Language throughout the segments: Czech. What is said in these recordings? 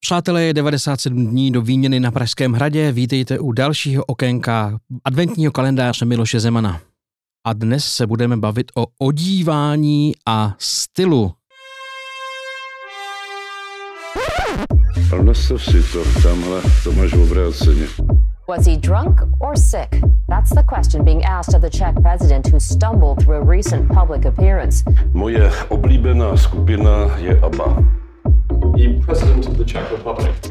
Přátelé, je 97 dní do výměny na Pražském hradě. Vítejte u dalšího okénka adventního kalendáře Miloše Zemana. A dnes se budeme bavit o odívání a stylu. Ale nastav si to tamhle, to máš obráceně. Was he drunk or sick? That's the question being asked of the Czech president who stumbled through a recent public appearance. Moje oblíbená skupina je ABBA. The president of the Czech Republic.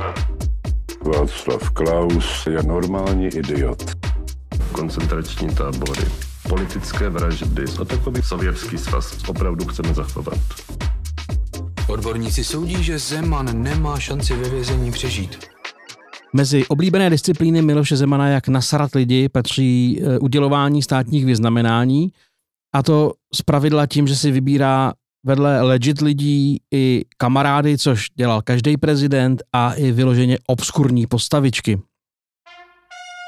Václav Klaus je normální idiot. koncentrační tábory, politické vraždy a takový sovětský svaz opravdu chceme zachovat. Odborníci soudí, že Zeman nemá šanci ve vězení přežít. Mezi oblíbené disciplíny Miloše Zemana, jak nasarat lidi, patří eh, udělování státních vyznamenání. A to z pravidla tím, že si vybírá vedle legit lidí i kamarády, což dělal každý prezident a i vyloženě obskurní postavičky.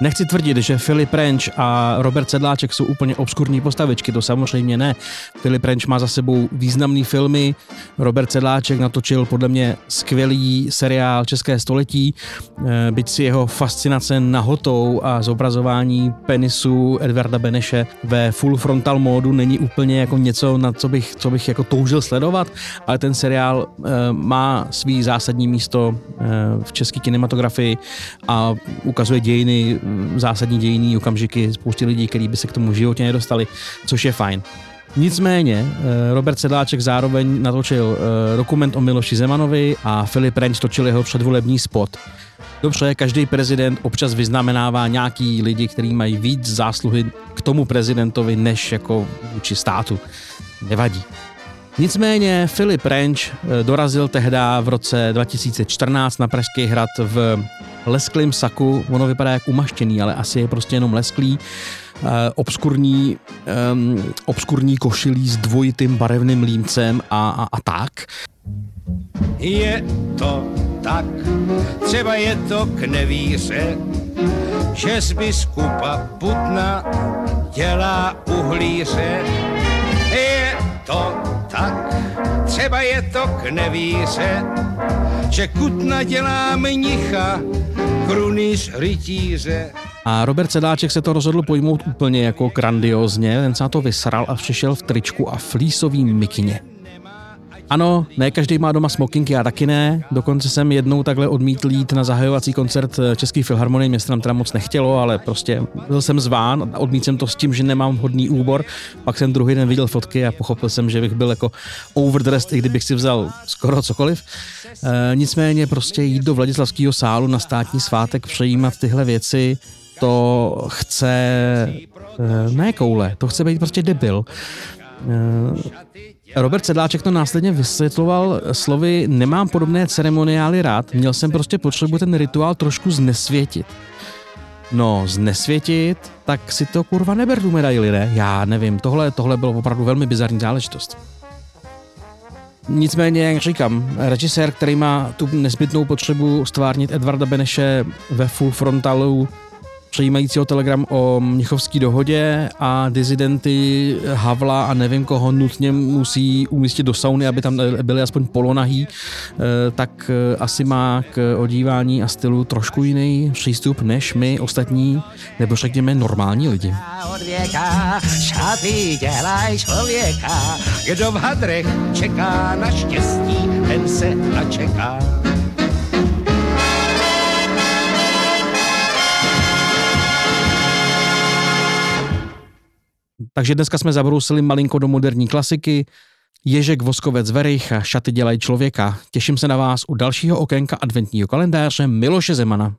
Nechci tvrdit, že Filip Renč a Robert Sedláček jsou úplně obskurní postavičky, to samozřejmě ne. Filip Renč má za sebou významné filmy, Robert Sedláček natočil podle mě skvělý seriál České století, eh, byť si jeho fascinace nahotou a zobrazování penisu Edvarda Beneše ve full frontal módu není úplně jako něco, na co bych, co bych jako toužil sledovat, ale ten seriál eh, má svý zásadní místo eh, v české kinematografii a ukazuje dějiny zásadní dějný okamžiky spousty lidí, kteří by se k tomu životě nedostali, což je fajn. Nicméně eh, Robert Sedláček zároveň natočil eh, dokument o Miloši Zemanovi a Filip Renč točil jeho předvolební spot. Dobře, každý prezident občas vyznamenává nějaký lidi, kteří mají víc zásluhy k tomu prezidentovi, než jako vůči státu. Nevadí. Nicméně Filip Renč eh, dorazil tehdy v roce 2014 na Pražský hrad v lesklým saku. Ono vypadá jak umaštěný, ale asi je prostě jenom lesklý. Uh, obskurní, um, obskurní košilí s dvojitým barevným límcem a, a, a tak. Je to tak, třeba je to k nevíře, že z biskupa Putna dělá uhlíře. Je to tak, třeba je to k nevíře, že Kutna dělá mnicha, krunýř rytíře. A Robert Sedláček se to rozhodl pojmout úplně jako grandiozně, ten se na to vysral a přišel v tričku a flísový mikině. Ano, ne každý má doma smokinky, já taky ne. Dokonce jsem jednou takhle odmítl jít na zahajovací koncert Český filharmonie, mě se tam teda moc nechtělo, ale prostě byl jsem zván odmítl jsem to s tím, že nemám hodný úbor. Pak jsem druhý den viděl fotky a pochopil jsem, že bych byl jako overdressed, i kdybych si vzal skoro cokoliv. E, nicméně prostě jít do Vladislavského sálu na státní svátek, přejímat tyhle věci, to chce e, ne koule, to chce být prostě debil. E, Robert Sedláček to následně vysvětloval slovy nemám podobné ceremoniály rád, měl jsem prostě potřebu ten rituál trošku znesvětit. No, znesvětit, tak si to kurva neber tu medaili, ne? Já nevím, tohle, tohle bylo opravdu velmi bizarní záležitost. Nicméně, jak říkám, režisér, který má tu nezbytnou potřebu stvárnit Edvarda Beneše ve full frontalu, přejímajícího telegram o Mnichovské dohodě a dizidenty Havla a nevím koho nutně musí umístit do sauny, aby tam byli aspoň polonahý, eh, tak eh, asi má k odívání a stylu trošku jiný přístup než my ostatní, nebo řekněme normální lidi. Šaty dělaj člověka, kdo v hadrech čeká na štěstí, ten se načeká. Takže dneska jsme zabrousili malinko do moderní klasiky. Ježek Voskovec Verich a šaty dělají člověka. Těším se na vás u dalšího okénka adventního kalendáře Miloše Zemana.